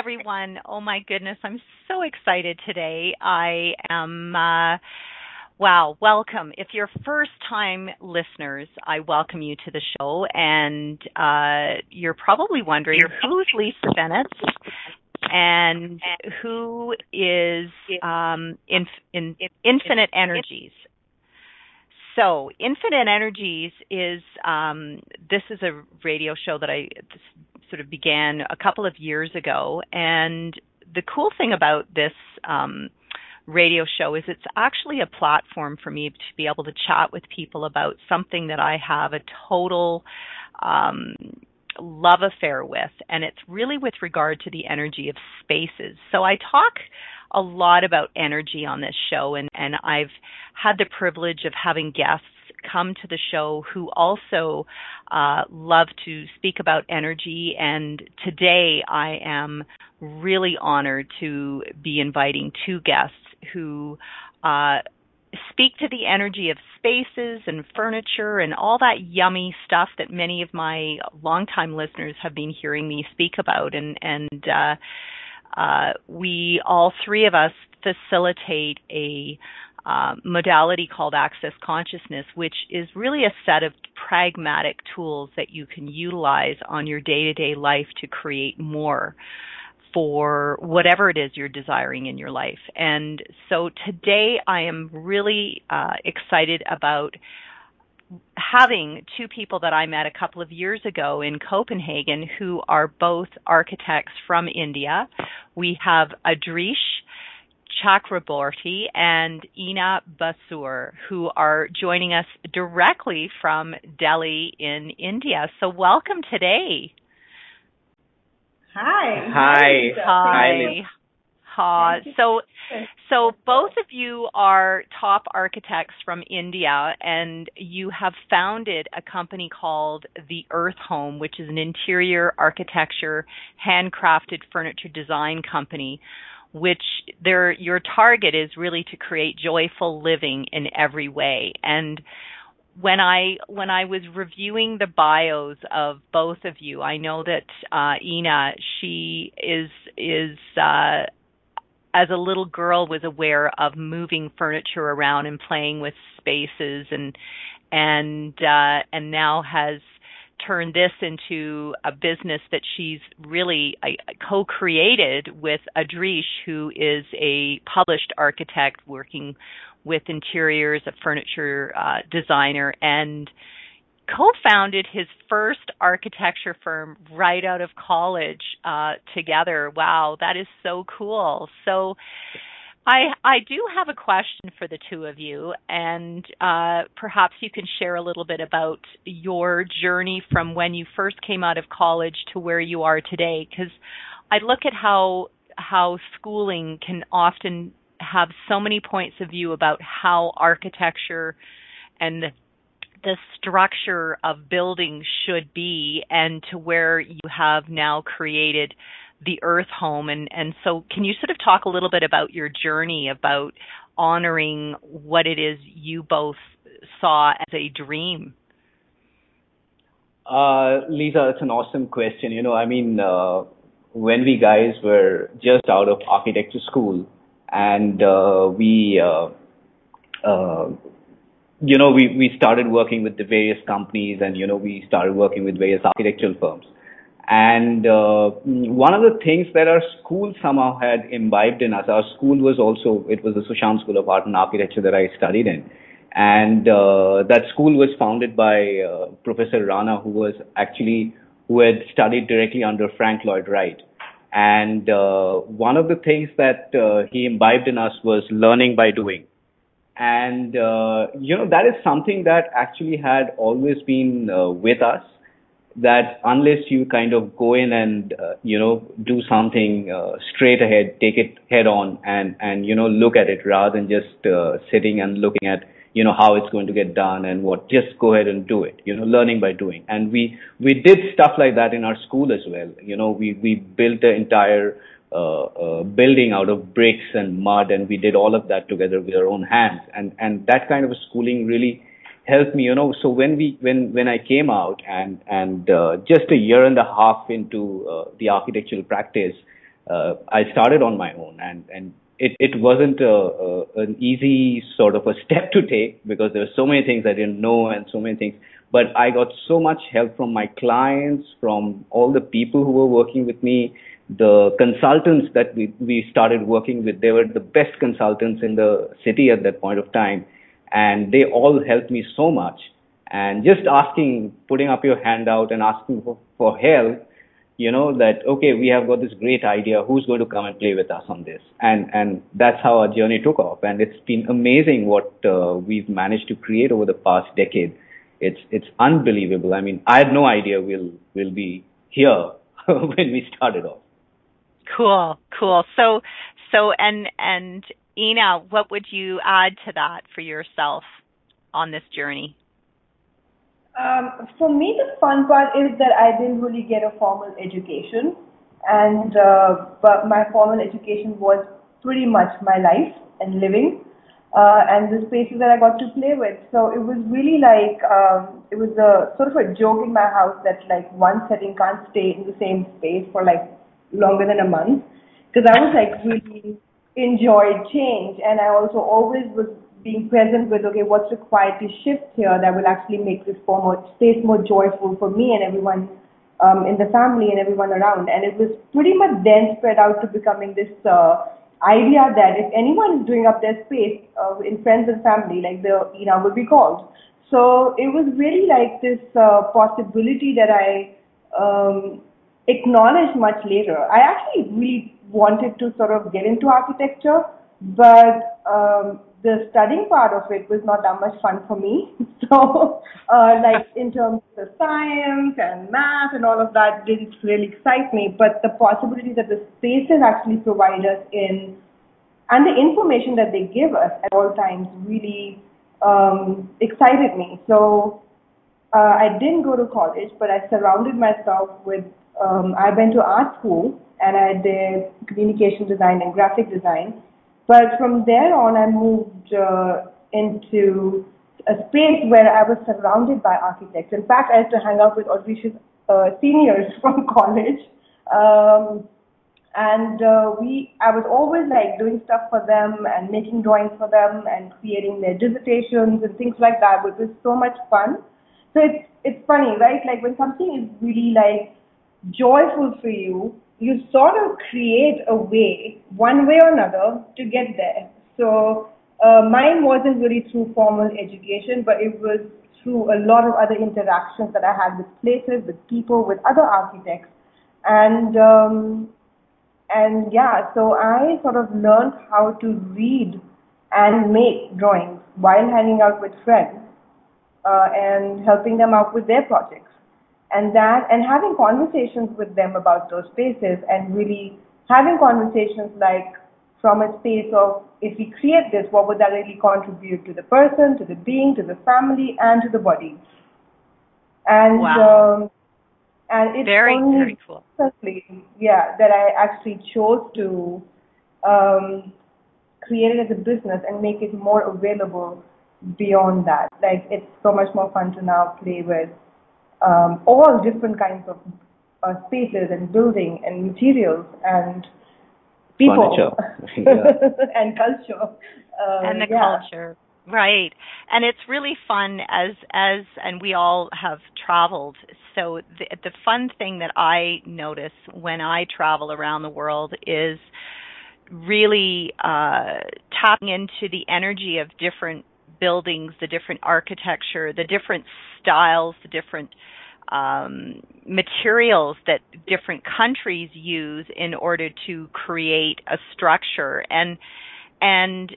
Everyone. Oh my goodness, I'm so excited today. I am uh wow, welcome. If you're first time listeners, I welcome you to the show and uh you're probably wondering who's Lisa Bennett and who is um in, in Infinite Energies. So, Infinite Energies is um, this is a radio show that I sort of began a couple of years ago. And the cool thing about this um, radio show is it's actually a platform for me to be able to chat with people about something that I have a total um, love affair with, and it's really with regard to the energy of spaces. So I talk a lot about energy on this show, and, and I've had the privilege of having guests come to the show who also uh, love to speak about energy. And today I am really honored to be inviting two guests who uh, speak to the energy of spaces and furniture and all that yummy stuff that many of my longtime listeners have been hearing me speak about. And, and uh, uh, we all three of us facilitate a uh, modality called access consciousness, which is really a set of pragmatic tools that you can utilize on your day to day life to create more for whatever it is you're desiring in your life. And so today I am really uh, excited about having two people that I met a couple of years ago in Copenhagen who are both architects from India. We have Adrish Chakraborty and Ina Basur, who are joining us directly from Delhi in India. So, welcome today. Hi. Hi. Hi. Hi. So, so both of you are top architects from India, and you have founded a company called the Earth Home, which is an interior architecture, handcrafted furniture design company which their your target is really to create joyful living in every way. And when I when I was reviewing the bios of both of you, I know that uh, Ina she is is uh, as a little girl was aware of moving furniture around and playing with spaces and and uh, and now has turned this into a business that she's really co-created with Adrish, who is a published architect working with interiors, a furniture uh, designer, and co-founded his first architecture firm right out of college uh, together. Wow, that is so cool. So I I do have a question for the two of you, and uh, perhaps you can share a little bit about your journey from when you first came out of college to where you are today. Because I look at how how schooling can often have so many points of view about how architecture and the, the structure of buildings should be, and to where you have now created the Earth Home, and and so can you sort of talk a little bit about your journey about honoring what it is you both saw as a dream? Uh, Lisa, it's an awesome question. You know, I mean, uh, when we guys were just out of architecture school, and uh, we, uh, uh, you know, we we started working with the various companies, and you know, we started working with various architectural firms. And uh, one of the things that our school somehow had imbibed in us, our school was also, it was the Sushant School of Art and Architecture that I studied in. And uh, that school was founded by uh, Professor Rana, who was actually, who had studied directly under Frank Lloyd Wright. And uh, one of the things that uh, he imbibed in us was learning by doing. And, uh, you know, that is something that actually had always been with us that unless you kind of go in and uh, you know do something uh, straight ahead, take it head on, and and you know look at it rather than just uh, sitting and looking at you know how it's going to get done and what just go ahead and do it you know learning by doing. And we we did stuff like that in our school as well. You know we we built the entire uh, uh, building out of bricks and mud and we did all of that together with our own hands. And and that kind of schooling really helped me you know so when we when when i came out and and uh, just a year and a half into uh, the architectural practice uh, i started on my own and and it, it wasn't a, a, an easy sort of a step to take because there were so many things I didn't know and so many things. But I got so much help from my clients, from all the people who were working with me, the consultants that we, we started working with. They were the best consultants in the city at that point of time. And they all helped me so much. And just asking, putting up your hand out and asking for, for help you know that okay we have got this great idea who's going to come and play with us on this? And and that's how our journey took off. And it's been amazing what uh, we've managed to create over the past decade. It's it's unbelievable. I mean i had no idea we'll we'll be here when we started off. Cool. Cool. So so and and ina what would you add to that for yourself on this journey? Um, for me, the fun part is that I didn't really get a formal education, and uh, but my formal education was pretty much my life and living, uh, and the spaces that I got to play with. So it was really like um, it was a sort of a joke in my house that like one setting can't stay in the same space for like longer than a month. Because I was like really enjoyed change, and I also always was being present with, okay, what's required to shift here that will actually make this more, space more joyful for me and everyone um, in the family and everyone around. And it was pretty much then spread out to becoming this uh, idea that if anyone is doing up their space uh, in friends and family, like the Ina would be called. So it was really like this uh, possibility that I um, acknowledged much later. I actually really wanted to sort of get into architecture, but um, the studying part of it was not that much fun for me. So, uh, like in terms of science and math and all of that didn't really excite me. But the possibilities that the spaces actually provide us in, and the information that they give us at all times really um, excited me. So, uh, I didn't go to college, but I surrounded myself with. Um, I went to art school and I did communication design and graphic design but from there on, I moved uh, into a space where I was surrounded by architects. In fact, I used to hang out with Adrish's uh, seniors from college. Um, and uh, we, I was always like doing stuff for them and making drawings for them and creating their dissertations and things like that, which was so much fun. So it's it's funny, right? Like when something is really like joyful for you, you sort of create a way, one way or another, to get there. So uh, mine wasn't really through formal education, but it was through a lot of other interactions that I had with places, with people, with other architects, and um, and yeah, so I sort of learned how to read and make drawings while hanging out with friends uh, and helping them out with their projects and that and having conversations with them about those spaces and really having conversations like from a space of if we create this what would that really contribute to the person to the being to the family and to the body? And wow. um, and it's very only very cool yeah that i actually chose to um, create it as a business and make it more available beyond that. Like it's so much more fun to now play with um, all different kinds of uh, spaces and building and materials and people. And culture. Uh, and the yeah. culture. Right. And it's really fun as as and we all have traveled. So the, the fun thing that i notice when i travel around the world is really uh tapping into the energy of different buildings, the different architecture, the different styles, the different um, materials that different countries use in order to create a structure and and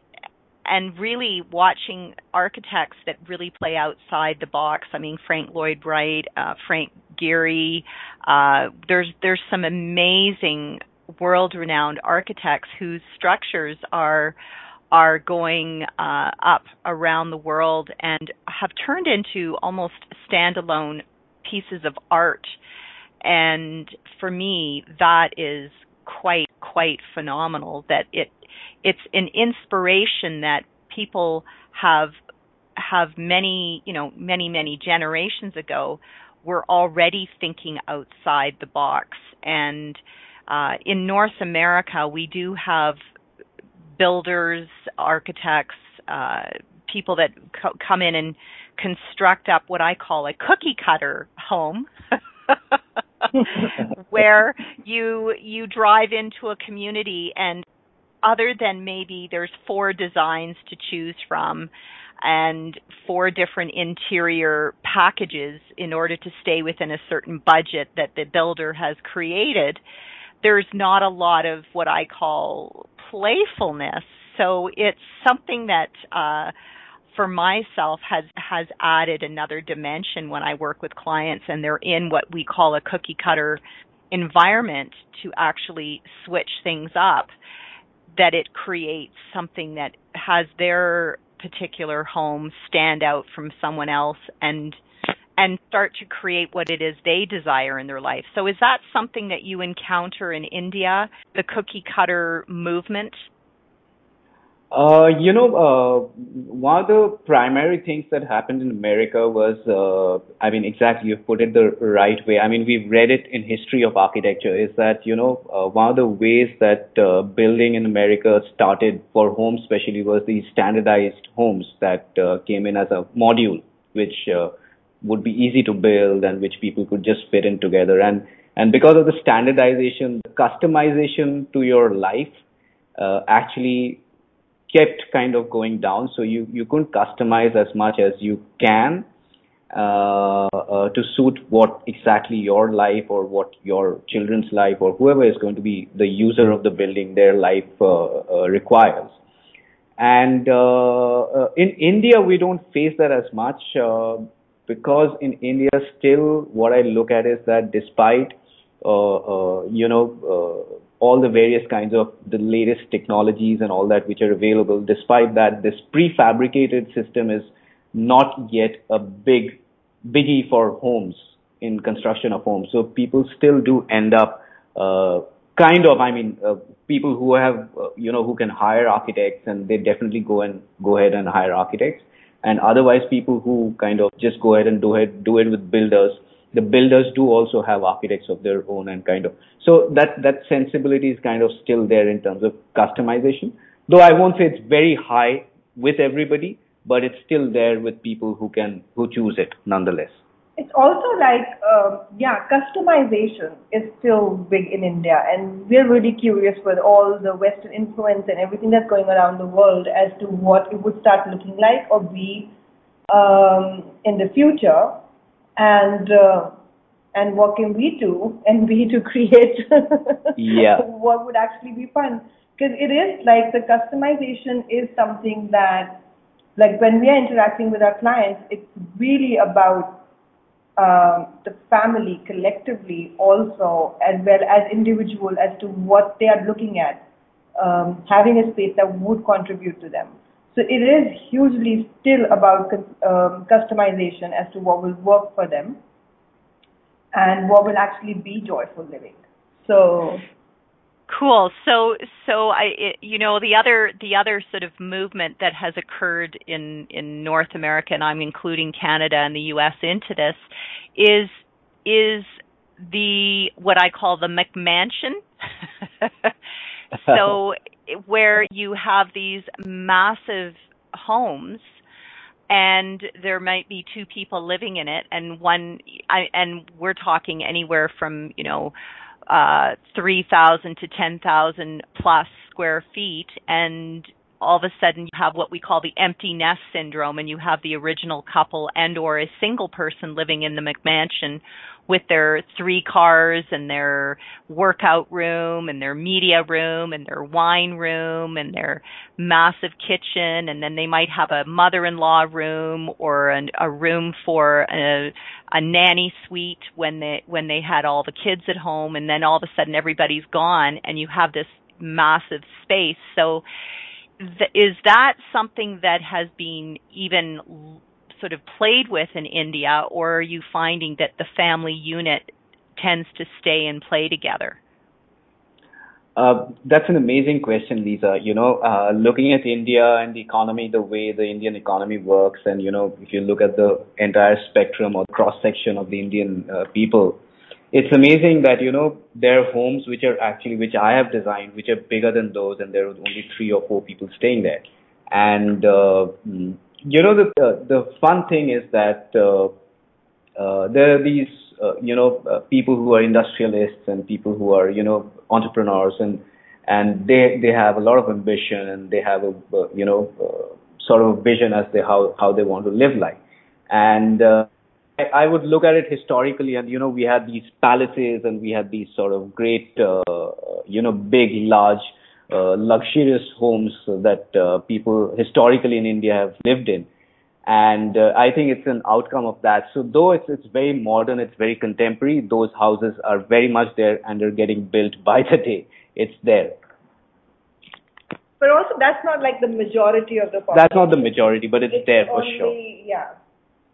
and really watching architects that really play outside the box. I mean, Frank Lloyd Wright, uh, Frank Gehry. Uh, there's there's some amazing world-renowned architects whose structures are are going uh, up around the world and have turned into almost standalone pieces of art. And for me, that is quite quite phenomenal. That it it's an inspiration that people have have many you know many many generations ago were already thinking outside the box and uh, in North America we do have builders architects uh, people that co- come in and construct up what I call a cookie cutter home where you you drive into a community and other than maybe there's four designs to choose from and four different interior packages in order to stay within a certain budget that the builder has created, there's not a lot of what I call playfulness. So it's something that uh, for myself has has added another dimension when I work with clients and they're in what we call a cookie cutter environment to actually switch things up that it creates something that has their particular home stand out from someone else and and start to create what it is they desire in their life. So is that something that you encounter in India, the cookie cutter movement? Uh, you know, uh, one of the primary things that happened in America was, uh, I mean, exactly, you put it the right way. I mean, we've read it in history of architecture is that, you know, uh, one of the ways that uh, building in America started for homes especially was these standardized homes that uh, came in as a module, which uh, would be easy to build and which people could just fit in together. And, and because of the standardization, the customization to your life uh, actually kept kind of going down. So you, you couldn't customize as much as you can uh, uh, to suit what exactly your life or what your children's life or whoever is going to be the user of the building, their life uh, uh requires. And uh, uh, in India, we don't face that as much because in India, still what I look at is that despite uh, you know all the various kinds of the latest technologies and all that which are available. Despite that, this prefabricated system is not yet a big biggie for homes in construction of homes. So people still do end up uh, kind of, I mean, uh, people who have, uh, you know, who can hire architects and they definitely go and go ahead and hire architects. And otherwise people who kind of just go ahead and do it, do it with builders. The builders do also have architects of their own and kind of so that that sensibility is kind of still there in terms of customization. Though i won't say it's very high with everybody but it's still there with people who can who choose it nonetheless it's also like um, yeah customization is still big in india and we're really curious with all the western influence and everything that's going around the world as to what it would start looking like or be um, in the future. And uh, and what can we do and we to create? Yeah. What would actually be fun? Because it is like the customization is something that like when we are interacting with our clients it's really about um, the family collectively also as well as individual as to what they are looking at um, having a space that would contribute to them so it is hugely still about um, customization as to what will work for them and what will actually be joyful living. So cool. So so i it, you know the other the other sort of movement that has occurred in in north america and i'm including canada and the us into this is is the what i call the mcmansion. So where you have these massive homes and there might be two people living in it and one I, and we're talking anywhere from you know uh 3000 to 10,000 plus square feet and all of a sudden you have what we call the empty nest syndrome and you have the original couple and or a single person living in the McMansion with their three cars and their workout room and their media room and their wine room and their massive kitchen. And then they might have a mother-in-law room or an, a room for a, a nanny suite when they when they had all the kids at home. And then all of a sudden everybody's gone and you have this massive space. So is that something that has been even sort of played with in India, or are you finding that the family unit tends to stay and play together? Uh, that's an amazing question, Lisa. You know, uh, looking at India and the economy, the way the Indian economy works, and you know, if you look at the entire spectrum or cross section of the Indian uh, people, it's amazing that you know there are homes which are actually which I have designed, which are bigger than those, and there are only three or four people staying there. And uh, you know the uh, the fun thing is that uh, uh, there are these uh, you know uh, people who are industrialists and people who are you know entrepreneurs and and they they have a lot of ambition and they have a you know sort of a vision as they how how they want to live life and I, I would look at it historically and you know we had these palaces and we had these sort of great uh, you know big large uh, luxurious homes that uh, people historically in India have lived in. And uh, I think it's an outcome of that. So though it's it's very modern, it's very contemporary. Those houses are very much there and they're getting built by the day. It's there. But also, that's not like the majority of the population. That's not the majority, but it's, it's there for only, sure. Yeah,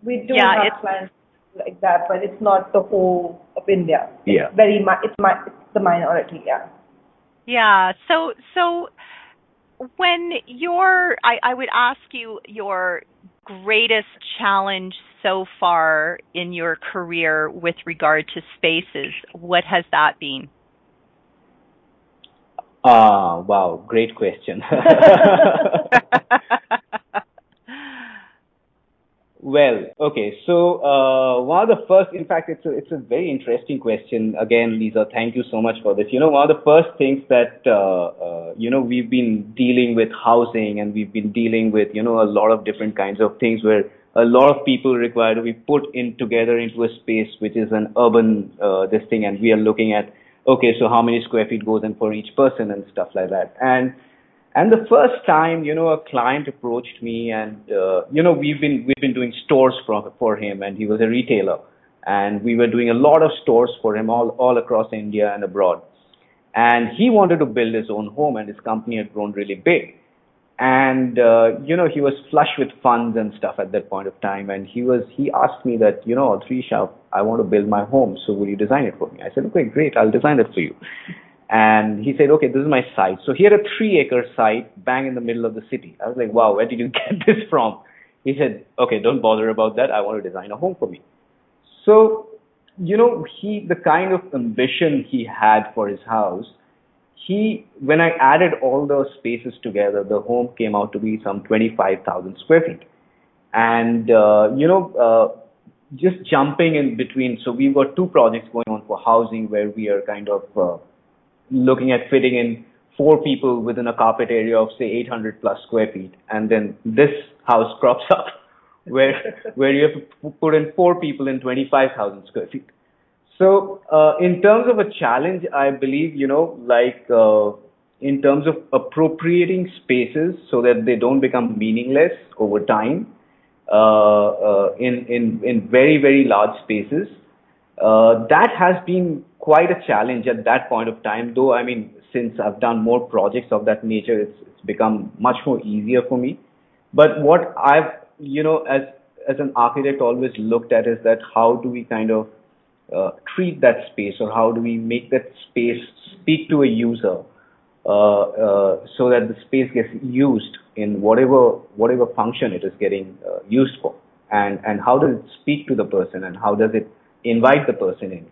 we do yeah, have plans like that, but it's not the whole of India. Yeah. It's very mi- it's, mi- it's the minority. Yeah. Yeah. So so when you're I, I would ask you your greatest challenge so far in your career with regard to spaces, what has that been? Ah, uh, wow, great question. Well, okay. So uh, one of the first, in fact, it's a it's a very interesting question. Again, Lisa, thank you so much for this. You know, one of the first things that uh, uh, you know we've been dealing with housing, and we've been dealing with you know a lot of different kinds of things where a lot of people require to be put in together into a space which is an urban uh, this thing, and we are looking at okay, so how many square feet goes in for each person and stuff like that, and and the first time, you know, a client approached me, and uh, you know, we've been we've been doing stores for for him, and he was a retailer, and we were doing a lot of stores for him all all across India and abroad. And he wanted to build his own home, and his company had grown really big. And uh, you know, he was flush with funds and stuff at that point of time, and he was he asked me that, you know, Trisha, I want to build my home, so will you design it for me? I said, okay, great, I'll design it for you. And he said, okay, this is my site. So he had a three acre site bang in the middle of the city. I was like, wow, where did you get this from? He said, okay, don't bother about that. I want to design a home for me. So, you know, he, the kind of ambition he had for his house, he, when I added all those spaces together, the home came out to be some 25,000 square feet. And, uh, you know, uh, just jumping in between. So we've got two projects going on for housing where we are kind of, uh, looking at fitting in four people within a carpet area of say 800 plus square feet, and then this house crops up where where you have to put in four people in 25,000 square feet. So uh, in terms of a challenge, I believe you know like uh, in terms of appropriating spaces so that they don't become meaningless over time uh, uh in in in very very large spaces. Uh, that has been quite a challenge at that point of time, though, I mean, since I've done more projects of that nature, it's, it's become much more easier for me. But what I've, you know, as, as an architect always looked at is that how do we kind of uh, treat that space or how do we make that space speak to a user uh, uh, so that the space gets used in whatever whatever function it is getting uh, used for and and how does it speak to the person and how does it invite the person in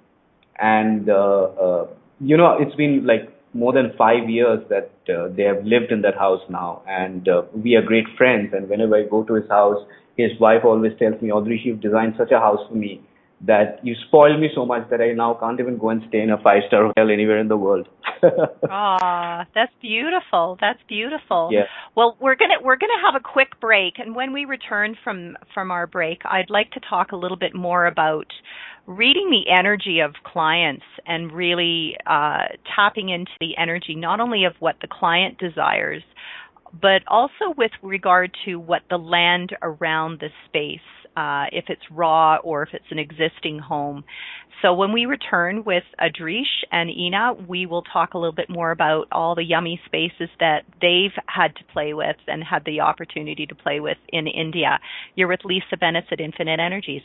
and uh, uh, you know it's been like more than five years that uh, they have lived in that house now, and uh, we are great friends. And whenever I go to his house, his wife always tells me, "Audrey, you've designed such a house for me that you spoiled me so much that I now can't even go and stay in a five star hotel anywhere in the world. Ah, that's beautiful. That's beautiful. Yeah. Well, we're gonna we're gonna have a quick break, and when we return from from our break, I'd like to talk a little bit more about reading the energy of clients and really uh, tapping into the energy not only of what the client desires, but also with regard to what the land around the space uh, if it's raw or if it's an existing home. So when we return with Adrish and Ina, we will talk a little bit more about all the yummy spaces that they've had to play with and had the opportunity to play with in India. You're with Lisa Bennett at Infinite Energies.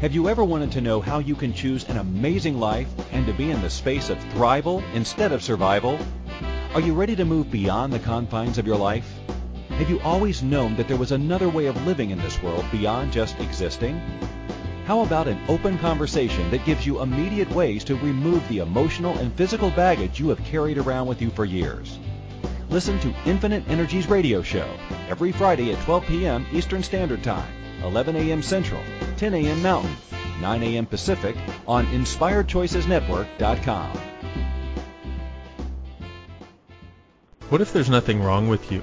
Have you ever wanted to know how you can choose an amazing life and to be in the space of thrival instead of survival? Are you ready to move beyond the confines of your life? Have you always known that there was another way of living in this world beyond just existing? How about an open conversation that gives you immediate ways to remove the emotional and physical baggage you have carried around with you for years? Listen to Infinite Energies radio show every Friday at 12 p.m. Eastern Standard Time, 11 a.m. Central, 10 a.m. Mountain, 9 a.m. Pacific on InspiredChoicesNetwork.com. What if there's nothing wrong with you?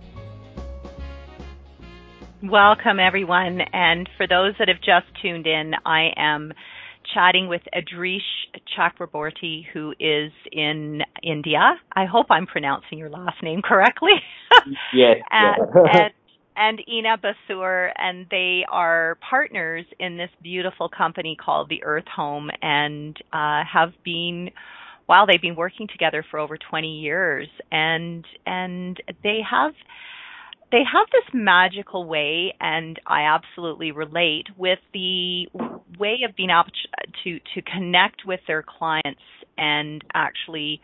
Welcome, everyone. And for those that have just tuned in, I am chatting with Adrish Chakraborty, who is in India. I hope I'm pronouncing your last name correctly. yes. and, and, and Ina Basur, and they are partners in this beautiful company called the Earth Home, and uh, have been. Wow, they've been working together for over 20 years, and and they have they have this magical way, and I absolutely relate with the way of being able to to connect with their clients and actually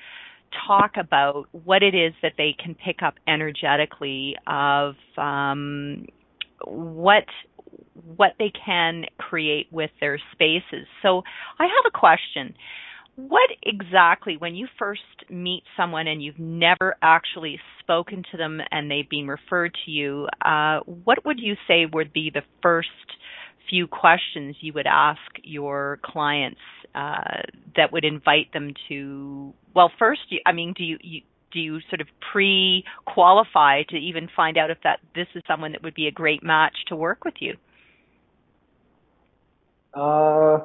talk about what it is that they can pick up energetically of um, what what they can create with their spaces. So I have a question what exactly when you first meet someone and you've never actually spoken to them and they've been referred to you uh, what would you say would be the first few questions you would ask your clients uh, that would invite them to well first i mean do you, you do you sort of pre-qualify to even find out if that this is someone that would be a great match to work with you? Uh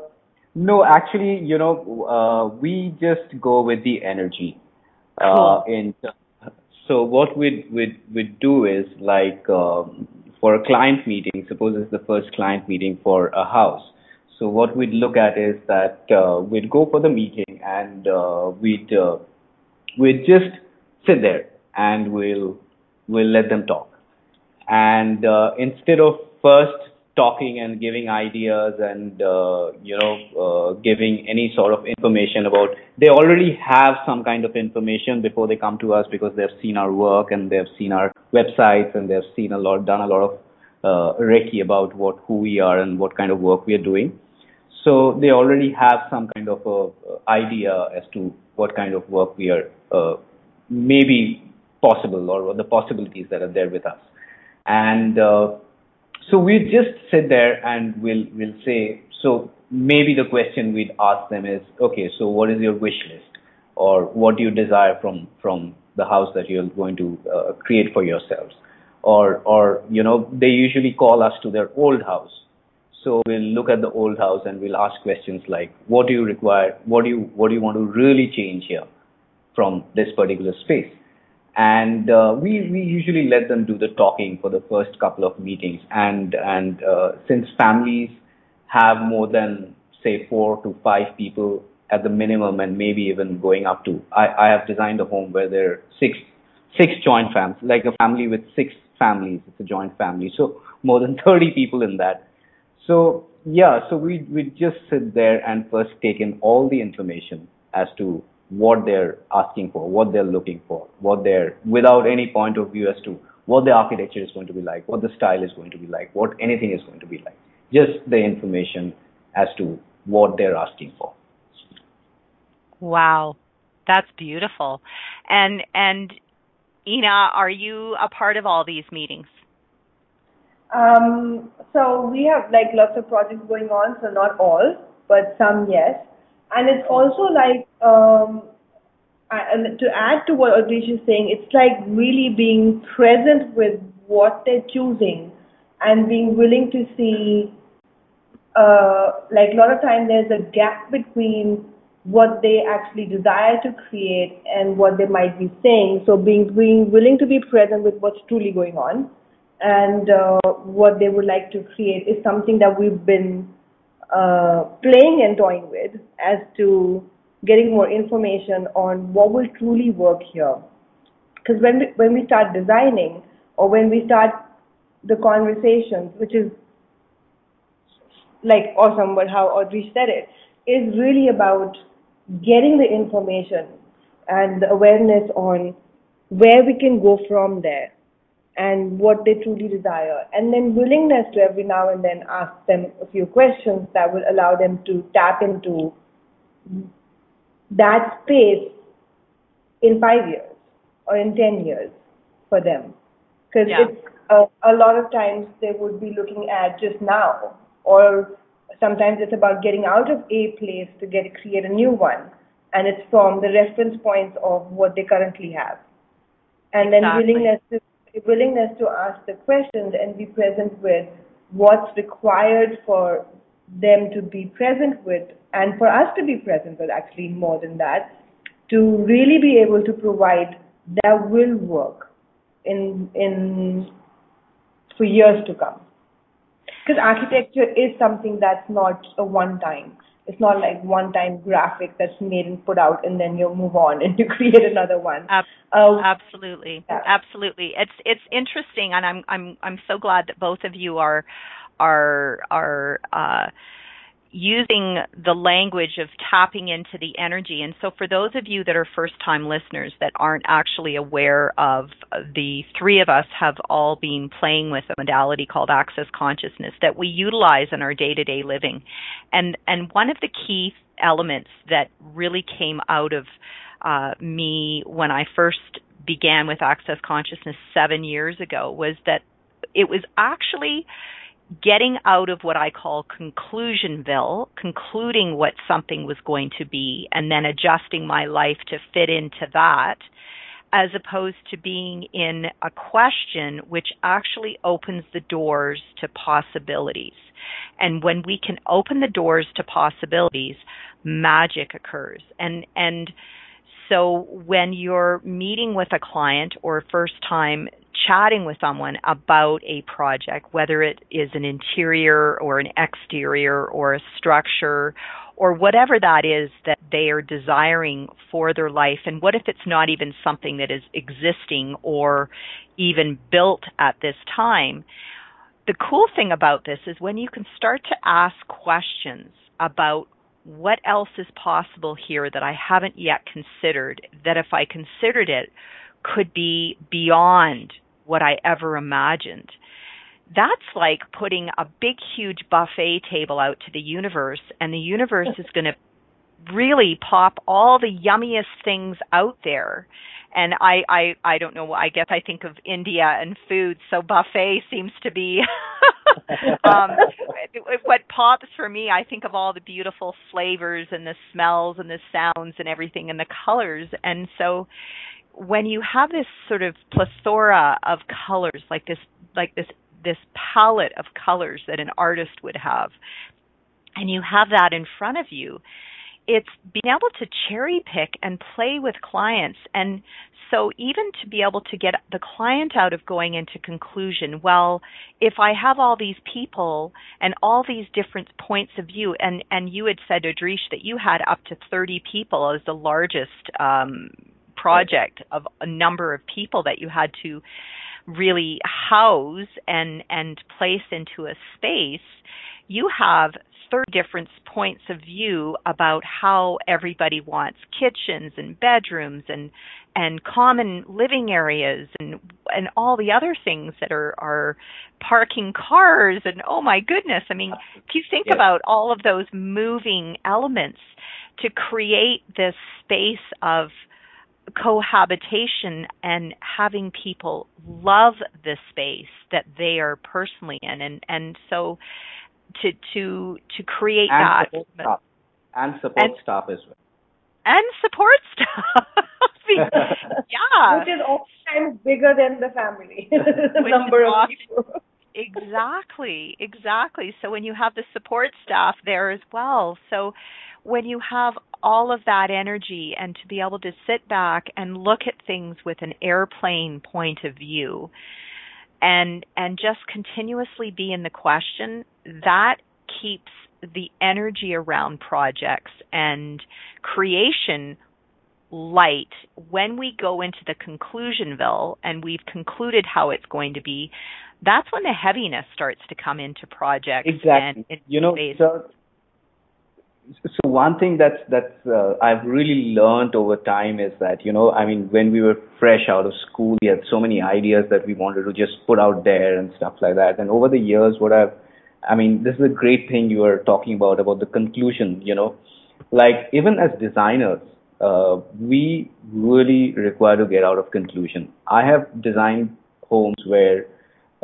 no, actually, you know, uh, we just go with the energy. Cool. Uh, and so what we'd, we'd, we'd do is like, um, for a client meeting, suppose it's the first client meeting for a house. So what we'd look at is that, uh, we'd go for the meeting and, uh, we'd, uh, we'd just sit there and we'll, we'll let them talk. And, uh, instead of first talking and giving ideas and uh, you know uh, giving any sort of information about they already have some kind of information before they come to us because they've seen our work and they've seen our websites and they've seen a lot done a lot of uh, about what who we are and what kind of work we are doing So they already have some kind of a idea as to what kind of work we are uh, maybe possible or the possibilities that are there with us. And uh, so we just sit there and we'll we'll say so maybe the question we'd ask them is okay so what is your wish list? Or what do you desire from from the house that you're going to uh, create for yourselves? Or or you know they usually call us to their old house. So we'll look at the old house and we'll ask questions like what do you require? What do you what do you want to really change here from this particular space and uh, we we usually let them do the talking for the first couple of meetings. And and uh, since families have more than say four to five people at the minimum and maybe even going up to I, I have designed a home where there are six six joint families like a family with six families. It's a joint family. So more than 30 people in that. So yeah so we we just sit there and first take in all the information as to what they're asking for, what they're looking for, what they're without any point of view as to what the architecture is going to be like, what the style is going to be like, what anything is going to be like. Just the information as to what they're asking for. Wow. That's beautiful. And and Ina, are you a part of all these meetings? Um, so we have like lots of projects going on, so not all, but some yes. And it's also like, um, to add to what Adrish is saying, it's like really being present with what they're choosing and being willing to see, uh, like a lot of time there's a gap between what they actually desire to create and what they might be saying. So being, being willing to be present with what's truly going on and uh, what they would like to create is something that we've been uh, playing and toying with as to getting more information on what will truly work here. Because when we, when we start designing or when we start the conversations, which is like awesome, but how Audrey said it, is really about getting the information and the awareness on where we can go from there and what they truly desire. And then willingness to every now and then ask them a few questions that will allow them to tap into that space in five years or in 10 years for them. Because yeah. it's a, a lot of times they would be looking at just now or sometimes it's about getting out of a place to get create a new one and it's from the reference points of what they currently have and exactly. then willingness to willingness to ask the questions and be present with what's required for them to be present with and for us to be present with actually more than that to really be able to provide that will work in in for years to come. Because architecture is something that's not a one time it's not like one time graphic that's made and put out and then you move on and you create another one. Uh, absolutely. Yeah. Absolutely. It's it's interesting and I'm I'm I'm so glad that both of you are are are uh using the language of tapping into the energy. And so, for those of you that are first time listeners that aren't actually aware of the three of us have all been playing with a modality called access consciousness that we utilize in our day to day living. And, and one of the key elements that really came out of uh, me when I first began with access consciousness seven years ago was that it was actually getting out of what I call conclusionville, concluding what something was going to be, and then adjusting my life to fit into that, as opposed to being in a question which actually opens the doors to possibilities. And when we can open the doors to possibilities, magic occurs. And, and, so when you're meeting with a client or first time chatting with someone about a project, whether it is an interior or an exterior or a structure or whatever that is that they are desiring for their life, and what if it's not even something that is existing or even built at this time? The cool thing about this is when you can start to ask questions about what else is possible here that I haven't yet considered, that if I considered it, could be beyond what I ever imagined, that's like putting a big, huge buffet table out to the universe, and the universe is going to really pop all the yummiest things out there. And I, I, I don't know. I guess I think of India and food, so buffet seems to be um, what pops for me. I think of all the beautiful flavors and the smells and the sounds and everything and the colors. And so, when you have this sort of plethora of colors, like this, like this this palette of colors that an artist would have and you have that in front of you it's being able to cherry pick and play with clients. And so even to be able to get the client out of going into conclusion well if i have all these people and all these different points of view and and you had said adrish that you had up to 30 people as the largest um project of a number of people that you had to really house and and place into a space, you have 30 different points of view about how everybody wants kitchens and bedrooms and and common living areas and and all the other things that are are parking cars and oh my goodness i mean if you think about all of those moving elements to create this space of cohabitation and having people love the space that they are personally in. And and so to to to create and that support staff. and support and, staff as well. And support staff yeah. Which is oftentimes bigger than the family. The number of people. Exactly. Exactly. So when you have the support staff there as well so when you have all of that energy and to be able to sit back and look at things with an airplane point of view and and just continuously be in the question that keeps the energy around projects and creation light. When we go into the conclusionville and we've concluded how it's going to be that's when the heaviness starts to come into projects exactly. and you know so so one thing that's that's uh, I've really learned over time is that you know I mean when we were fresh out of school we had so many ideas that we wanted to just put out there and stuff like that. And over the years what I've I mean this is a great thing you are talking about about the conclusion you know. Like even as designers uh, we really require to get out of conclusion. I have designed homes where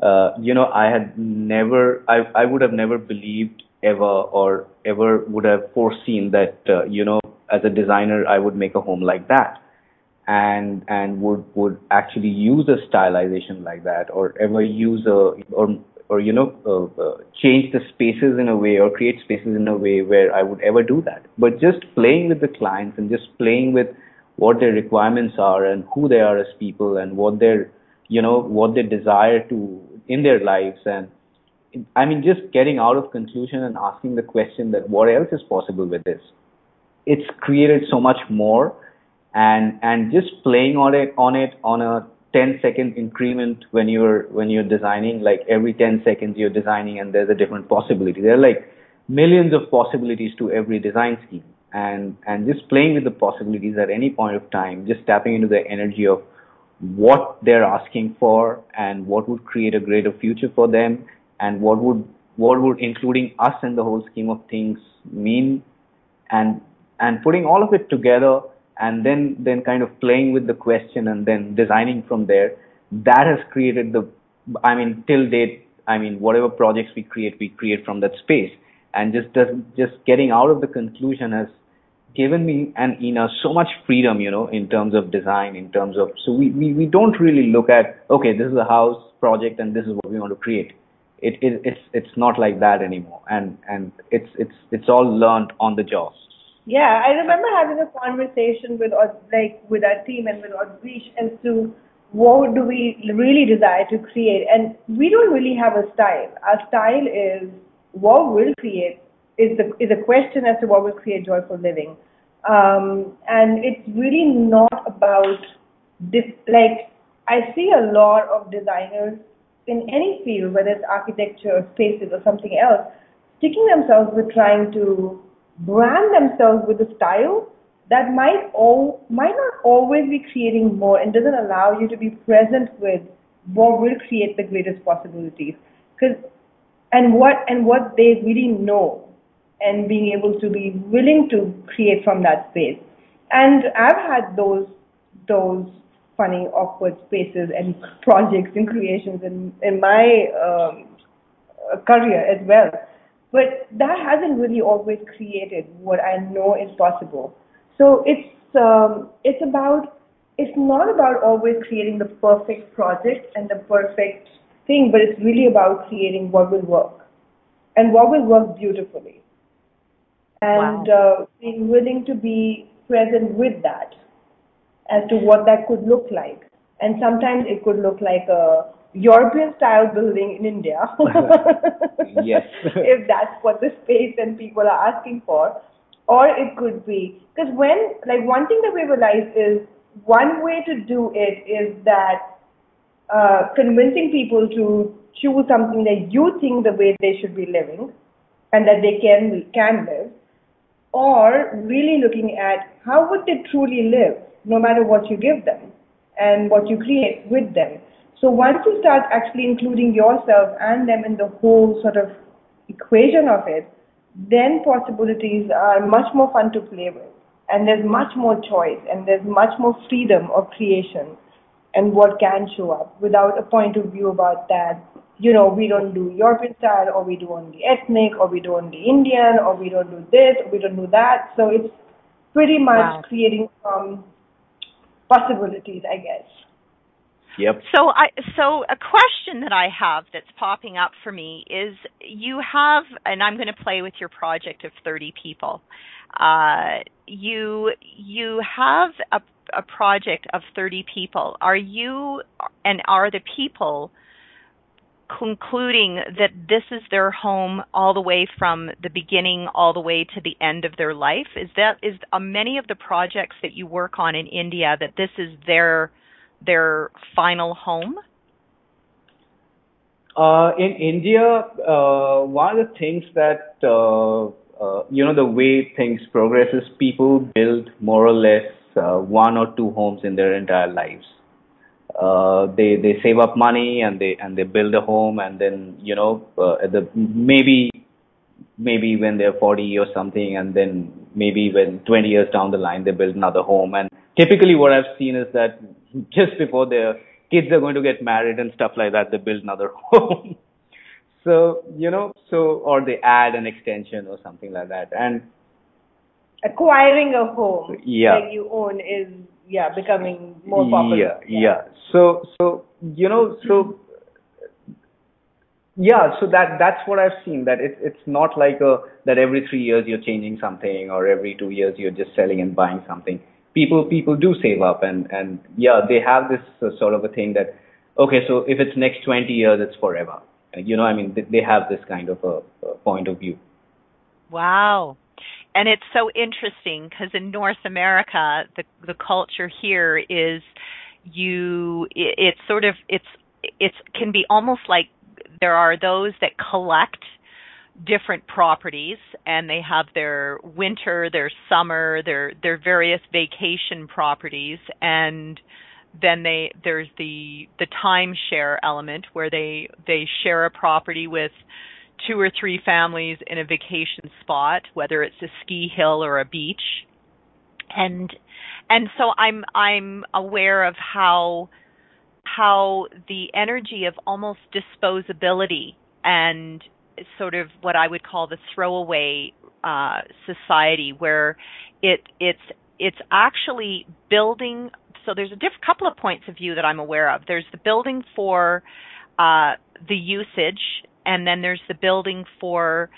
uh, you know I had never I I would have never believed ever or ever would have foreseen that uh, you know as a designer I would make a home like that. And and would would actually use a stylization like that or ever use a or or you know uh, uh, change the spaces in a way or create spaces in a way where I would ever do that. But just playing with the clients and just playing with what their requirements are and who they are as people and what their you know what they desire to in their lives and I mean, just getting out of conclusion and asking the question that what else is possible with this? It's created so much more, and and just playing on it on it on a 10 second increment when you're when you're designing, like every 10 seconds you're designing, and there's a different possibility. There are like millions of possibilities to every design scheme, and and just playing with the possibilities at any point of time, just tapping into the energy of what they're asking for and what would create a greater future for them and what would what would including us in the whole scheme of things mean? And and putting all of it together and then then kind of playing with the question and then designing from there that has created the i mean till date i mean whatever projects we create we create from that space. And just just getting out of the conclusion has given me and Ina so much freedom, you know, in terms of design, in terms of so we, we, we don't really look at okay, this is a house project and this is what we want to create it, it it's it's not like that anymore. And and it's it's it's all learned on the job. Yeah i remember having a conversation with like with our team and with Adrish as to what do we really desire to create. And we don't really have a style. Our style is what will create is the is a question as to what will create joyful living. Um, and it's really not about this like i see a lot of designers in any field, whether it's architecture, or spaces, or something else, sticking themselves with trying to brand themselves with a style that might all might not always be creating more and doesn't allow you to be present with what will create the greatest possibilities. Cause, and what and what they really know and being able to be willing to create from that space. And I've had those those funny, awkward spaces and projects and creations in in my um, career as well. But that hasn't really always created what I know is possible. So it's um, it's about it's not about always creating the perfect project and the perfect thing, but it's really about creating what will work and what will work beautifully and wow. uh, being willing to be present with that as to what that could look like. And sometimes it could look like a European style building in India. yes. if that's what the space and people are asking for. Or it could be, because when, like one thing that we realized is one way to do it is that uh, convincing people to choose something that you think the way they should be living and that they can can live or really looking at how would they truly live no matter what you give them and what you create with them. So once you start actually including yourself and them in the whole sort of equation of it, then possibilities are much more fun to play with. And there's much more choice and there's much more freedom of creation and what can show up without a point of view about that you know, we don't do European style, or we do only ethnic, or we do only Indian, or we don't do this, or we don't do that. So it's pretty much wow. creating um, possibilities, I guess. Yep. So I so a question that I have that's popping up for me is you have and I'm going to play with your project of 30 people. Uh, you you have a a project of 30 people. Are you and are the people concluding that this is their home all the way from the beginning all the way to the end of their life? Is that is uh, many of the projects that you work on in India that this is their their final home? Uh, in India uh, one of the things that uh, uh, you know the way things progress is people build more or less uh, one or two homes in their entire lives uh, they they save up money and they and they build a home and then you know uh, the maybe maybe when they're 40 or something and then maybe when 20 years down the line they build another home. And typically what I've seen is that just before their kids are going to get married and stuff like that they build another home. So you know so or they add an extension or something like that. And acquiring a home yeah. that you own is yeah becoming more popular. Yeah, yeah. yeah. So so you know so yeah so that that's what i've seen that it's it's not like a that every three years you're changing something or every two years you're just selling and buying something people people do save up and and yeah they have this uh, sort of a thing that okay so if it's next 20 years it's forever you know i mean they, they have this kind of a, a point of view wow and it's so interesting because in North America, the the culture here is you. It, it's sort of it's it's can be almost like there are those that collect different properties and they have their winter, their summer, their their various vacation properties and then they there's the the timeshare element where they they share a property with two or three families in a vacation spot, whether it's a ski hill or a beach. And and so I'm I'm aware of how how the energy of almost disposability and sort of what I would call the throwaway uh, society, where it it's it's actually building. So there's a diff- couple of points of view that I'm aware of. There's the building for uh, the usage and then there's the building for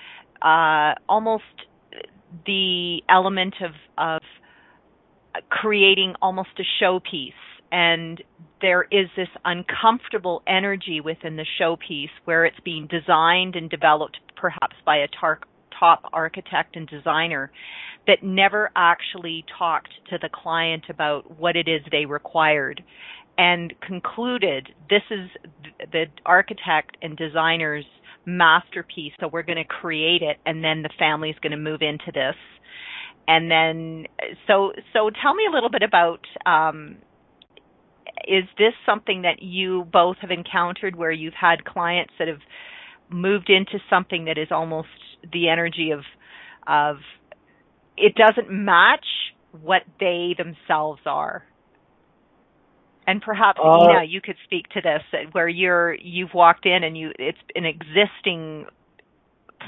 uh, almost the element of of creating almost a showpiece. And there is this uncomfortable energy within the showpiece where it's being designed and developed perhaps by a tar- top architect and designer that never actually talked to the client about what it is they required and concluded this is the architect and designer's masterpiece so we're going to create it and then the family's going to move into this and then so so tell me a little bit about um, is this something that you both have encountered where you've had clients that have moved into something that is almost the energy of of it doesn't match what they themselves are. And perhaps uh, Ina, you could speak to this, where you're you've walked in and you it's an existing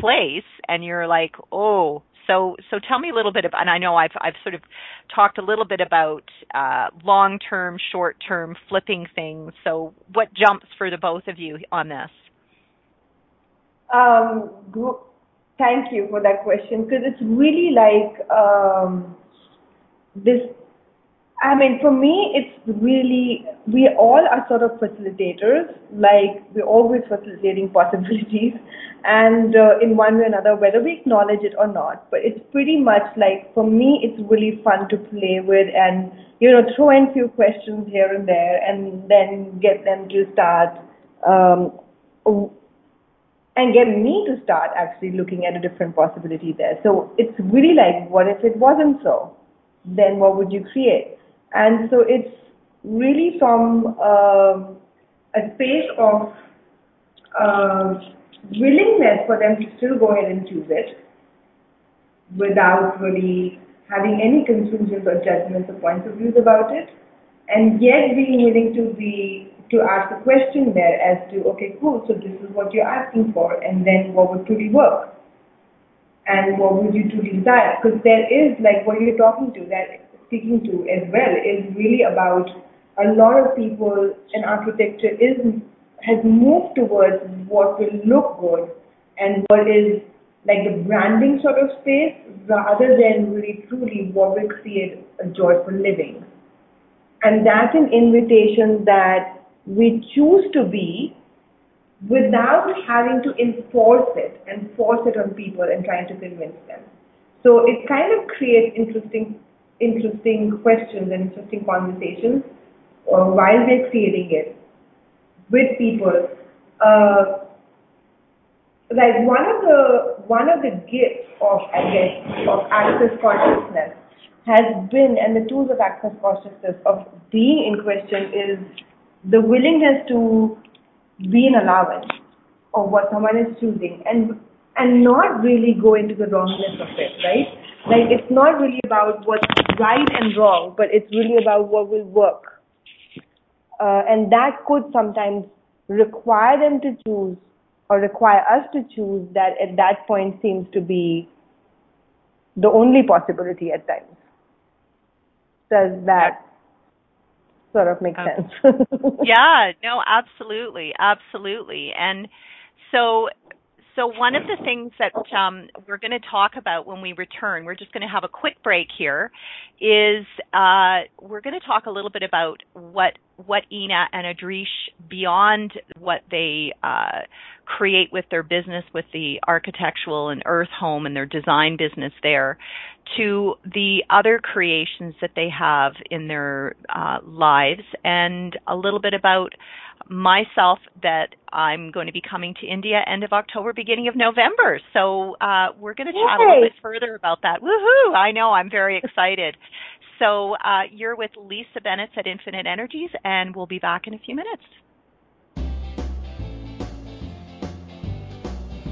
place, and you're like, oh, so so tell me a little bit about. And I know I've I've sort of talked a little bit about uh, long term, short term, flipping things. So what jumps for the both of you on this? Um, thank you for that question because it's really like um, this I mean, for me, it's really, we all are sort of facilitators, like we're always facilitating possibilities, and uh, in one way or another, whether we acknowledge it or not. But it's pretty much like, for me, it's really fun to play with and, you know, throw in a few questions here and there and then get them to start, um, and get me to start actually looking at a different possibility there. So it's really like, what if it wasn't so? Then what would you create? And so it's really from uh, a space of uh, willingness for them to still go ahead and choose it without really having any conclusions or judgments or points of views about it, and yet being willing to be to ask a question there as to okay, cool, so this is what you're asking for, and then what would truly work, and what would you truly desire? Because there is like what you're talking to that speaking to as well is really about a lot of people in architecture is has moved towards what will look good and what is like the branding sort of space rather than really truly what will create a joyful living. And that's an invitation that we choose to be without having to enforce it and force it on people and trying to convince them. So it kind of creates interesting interesting questions and interesting conversations uh, while we're creating it with people. Uh, like one of the one of the gifts of I guess of access consciousness has been and the tools of access consciousness of being in question is the willingness to be an allowance of what someone is choosing and and not really go into the wrongness of it, right? Like it's not really about what's right and wrong, but it's really about what will work. Uh, and that could sometimes require them to choose or require us to choose that at that point seems to be the only possibility at times. Does that sort of make sense? yeah, no, absolutely, absolutely. And so so one of the things that um, we're going to talk about when we return, we're just going to have a quick break here, is uh, we're going to talk a little bit about what what Ina and Adrish beyond what they uh, create with their business, with the architectural and earth home and their design business there, to the other creations that they have in their uh, lives, and a little bit about myself that I'm going to be coming to India end of October, beginning of November. So uh, we're going to chat Yay. a little bit further about that. Woohoo! I know I'm very excited. So uh, you're with Lisa Bennett at Infinite Energies, and we'll be back in a few minutes.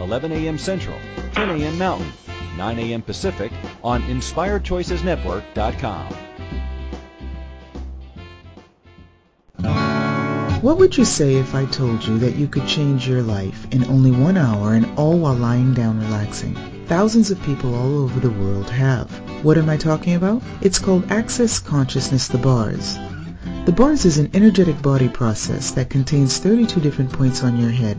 11 a.m. Central, 10 a.m. Mountain, 9 a.m. Pacific on InspiredChoicesNetwork.com. What would you say if I told you that you could change your life in only one hour and all while lying down relaxing? Thousands of people all over the world have. What am I talking about? It's called Access Consciousness The Bars. The bars is an energetic body process that contains 32 different points on your head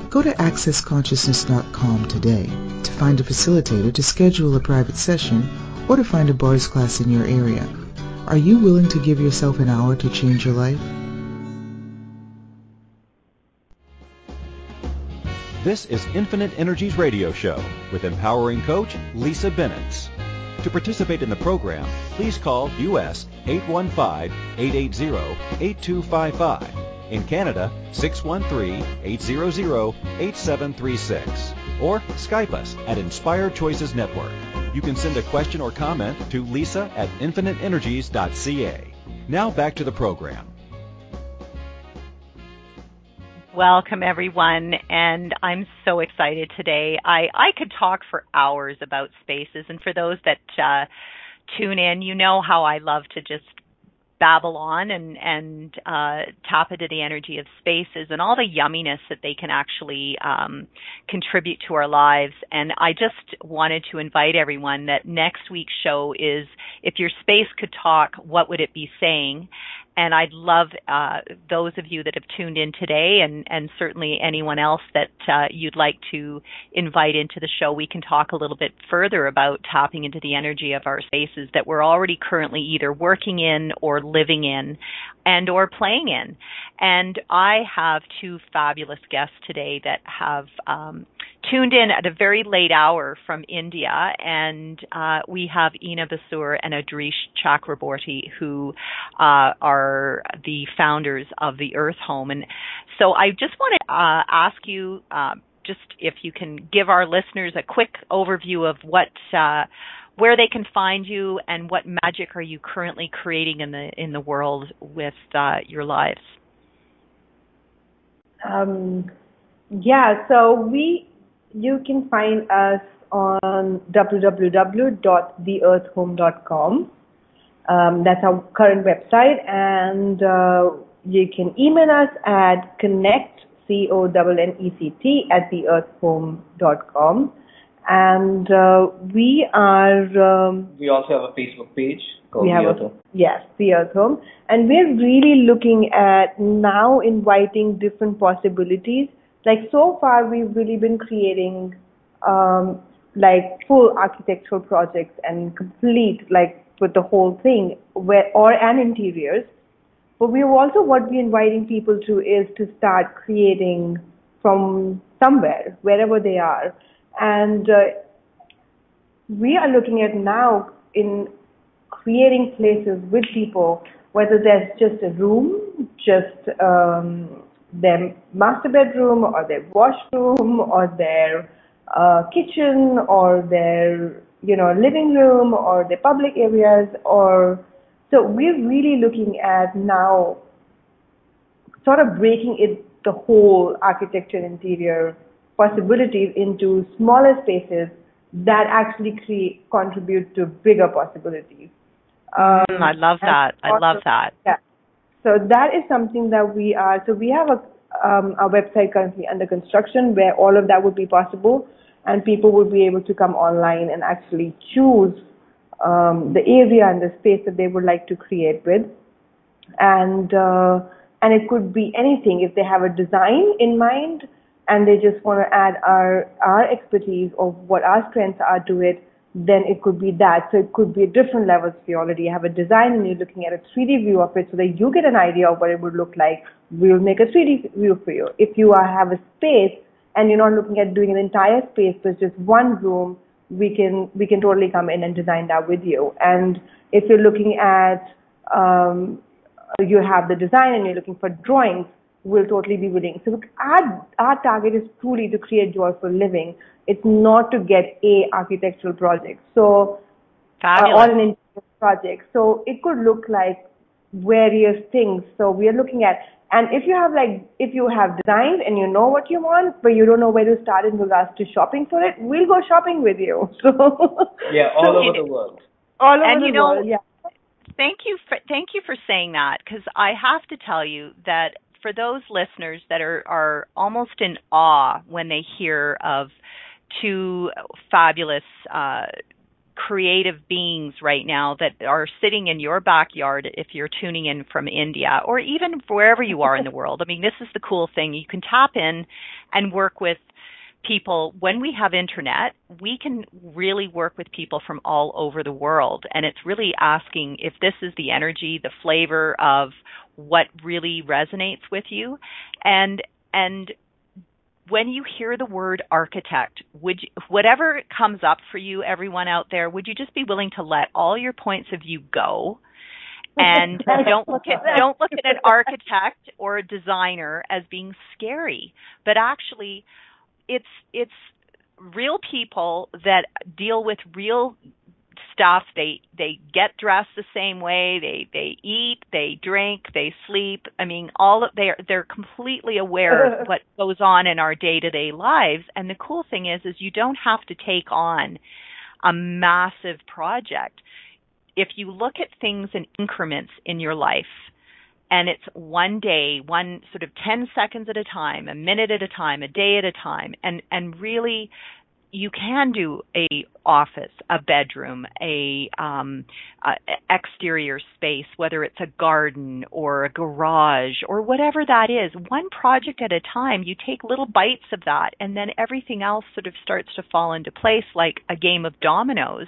Go to accessconsciousness.com today to find a facilitator to schedule a private session or to find a bars class in your area. Are you willing to give yourself an hour to change your life? This is Infinite Energies Radio Show with empowering coach Lisa Bennett. To participate in the program, please call US 815-880-8255. In Canada, 613-800-8736. Or Skype us at Inspired Choices Network. You can send a question or comment to lisa at infiniteenergies.ca. Now back to the program. Welcome everyone, and I'm so excited today. I, I could talk for hours about spaces, and for those that uh, tune in, you know how I love to just babble on and and uh, tap into the energy of spaces and all the yumminess that they can actually um, contribute to our lives. And I just wanted to invite everyone that next week's show is if your space could talk, what would it be saying? And I'd love uh, those of you that have tuned in today, and, and certainly anyone else that uh, you'd like to invite into the show. We can talk a little bit further about tapping into the energy of our spaces that we're already currently either working in or living in, and or playing in. And I have two fabulous guests today that have um, tuned in at a very late hour from India, and uh, we have Ina Basur and Adrish Chakraborty, who uh, are the founders of the Earth Home. And so I just want to uh, ask you, uh, just if you can give our listeners a quick overview of what. Uh, where they can find you and what magic are you currently creating in the in the world with uh, your lives? Um, yeah, so we you can find us on www.theearthhome.com. Um, that's our current website, and uh, you can email us at connect c o n n e c t at theearthhome.com. And uh, we are. Um, we also have a Facebook page called we have Earth a, Home. Yes, the Earth Home, and we're really looking at now inviting different possibilities like so far we've really been creating um, like full architectural projects and complete like with the whole thing where or and interiors but we're also what we're inviting people to is to start creating from somewhere wherever they are and uh, we are looking at now in creating places with people whether there's just a room just um, their master bedroom or their washroom or their uh, kitchen or their you know living room or their public areas or so we're really looking at now sort of breaking it the whole architecture interior possibilities into smaller spaces that actually create contribute to bigger possibilities. Um, mm, I love that. I love that. Yeah. So that is something that we are. So we have a um, our website currently under construction where all of that would be possible, and people would be able to come online and actually choose um, the area and the space that they would like to create with, and uh, and it could be anything if they have a design in mind and they just want to add our our expertise of what our strengths are to it then it could be that. So it could be different levels if you already have a design and you're looking at a 3D view of it so that you get an idea of what it would look like. We'll make a 3D view for you. If you are, have a space and you're not looking at doing an entire space, but just one room, we can, we can totally come in and design that with you. And if you're looking at, um, you have the design and you're looking for drawings, will totally be willing. So our, our target is truly to create joyful living. It's not to get a architectural project. So, uh, or an interior project. So it could look like various things. So we are looking at, and if you have like, if you have designed and you know what you want, but you don't know where to start in regards to shopping for it, we'll go shopping with you. So yeah, all so over the world. All over and the you know, world. Yeah. Thank you for thank you for saying that because I have to tell you that for those listeners that are, are almost in awe when they hear of two fabulous uh, creative beings right now that are sitting in your backyard if you're tuning in from India or even wherever you are in the world. I mean, this is the cool thing. You can tap in and work with people when we have internet we can really work with people from all over the world and it's really asking if this is the energy the flavor of what really resonates with you and and when you hear the word architect, would you, whatever comes up for you, everyone out there, would you just be willing to let all your points of view go? And don't look at don't look at an architect or a designer as being scary, but actually, it's it's real people that deal with real stuff. They they get dressed the same way. They they eat, they drink, they sleep. I mean, all of they're they're completely aware of what goes on in our day to day lives. And the cool thing is, is you don't have to take on a massive project. If you look at things in increments in your life, and it's one day, one sort of 10 seconds at a time, a minute at a time, a day at a time, and, and really you can do a office, a bedroom, a, um, a exterior space, whether it's a garden or a garage or whatever that is. One project at a time. You take little bites of that, and then everything else sort of starts to fall into place, like a game of dominoes.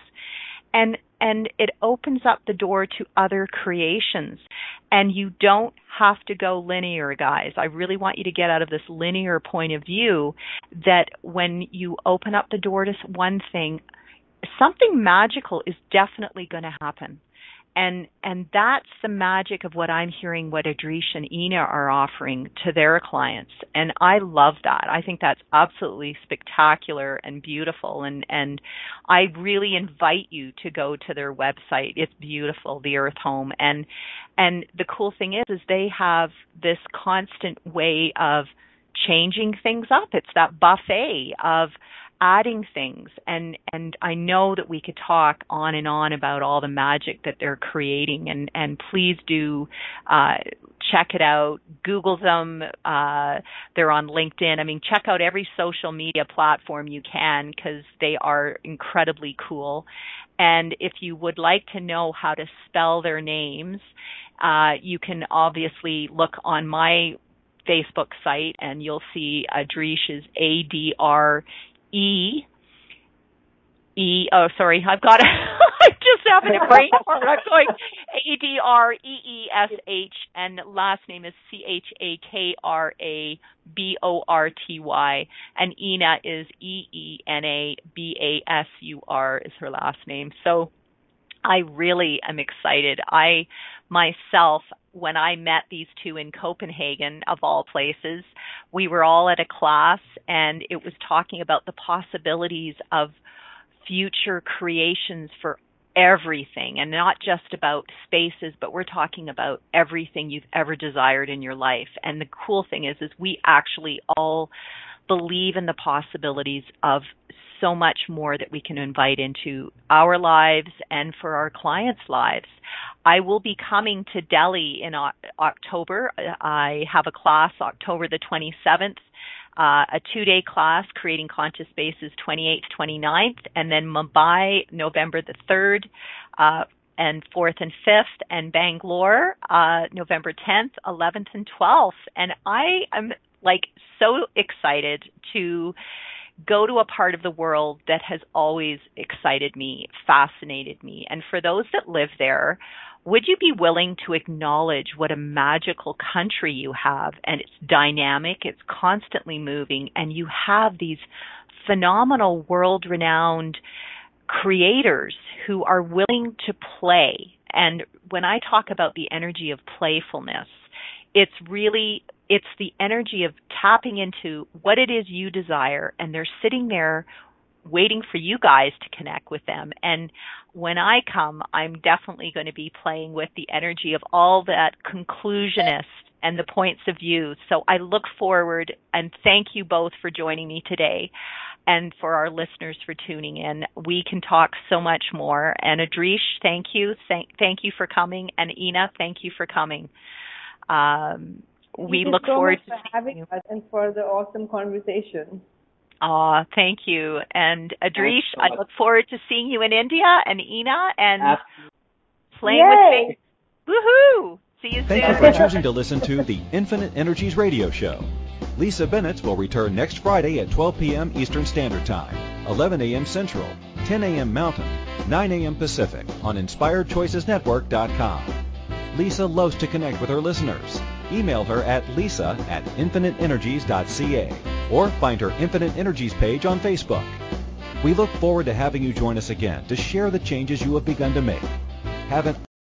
And and it opens up the door to other creations. And you don't have to go linear, guys. I really want you to get out of this linear point of view that when you open up the door to one thing, something magical is definitely going to happen and and that's the magic of what I'm hearing what Adrish and Ina are offering to their clients. And I love that. I think that's absolutely spectacular and beautiful. And and I really invite you to go to their website. It's beautiful the earth home. And and the cool thing is is they have this constant way of changing things up. It's that buffet of adding things. And and I know that we could talk on and on about all the magic that they're creating. And and please do uh check it out. Google them. Uh they're on LinkedIn. I mean check out every social media platform you can cuz they are incredibly cool. And if you would like to know how to spell their names uh you can obviously look on my Facebook site and you'll see Adrish is A D R E E oh sorry, I've got I just having a brain fart. I'm going A D R E E S H and last name is C H A K R A B O R T Y and Ina is E E N A B A S U R is her last name. So I really am excited. I myself when I met these two in Copenhagen, of all places, we were all at a class and it was talking about the possibilities of future creations for everything and not just about spaces but we're talking about everything you've ever desired in your life. And the cool thing is is we actually all believe in the possibilities of so much more that we can invite into our lives and for our clients' lives. I will be coming to Delhi in October. I have a class October the 27th. Uh, a two-day class, Creating Conscious Spaces, 28th, 29th, and then Mumbai, November the 3rd, uh, and 4th and 5th, and Bangalore, uh, November 10th, 11th, and 12th. And I am like so excited to go to a part of the world that has always excited me, fascinated me. And for those that live there, would you be willing to acknowledge what a magical country you have and it's dynamic, it's constantly moving, and you have these phenomenal world renowned creators who are willing to play. And when I talk about the energy of playfulness, it's really it's the energy of tapping into what it is you desire and they're sitting there waiting for you guys to connect with them and when I come I'm definitely going to be playing with the energy of all that conclusionist and the points of view so I look forward and thank you both for joining me today and for our listeners for tuning in. We can talk so much more. And Adrish, thank you. Thank, thank you for coming. And Ina, thank you for coming. Um, we Thank look so forward to having you. us and for the awesome conversation. Aw, thank you. And Adrish, so I look forward to seeing you in India and Ina and Absolutely. playing Yay. with me. Woohoo! See you soon. Thank you for choosing to listen to the Infinite Energies radio show. Lisa Bennett will return next Friday at 12 p.m. Eastern Standard Time, 11 a.m. Central, 10 a.m. Mountain, 9 a.m. Pacific on InspiredChoicesNetwork.com. Lisa loves to connect with her listeners. Email her at lisa at infiniteenergies.ca or find her Infinite Energies page on Facebook. We look forward to having you join us again to share the changes you have begun to make. Have an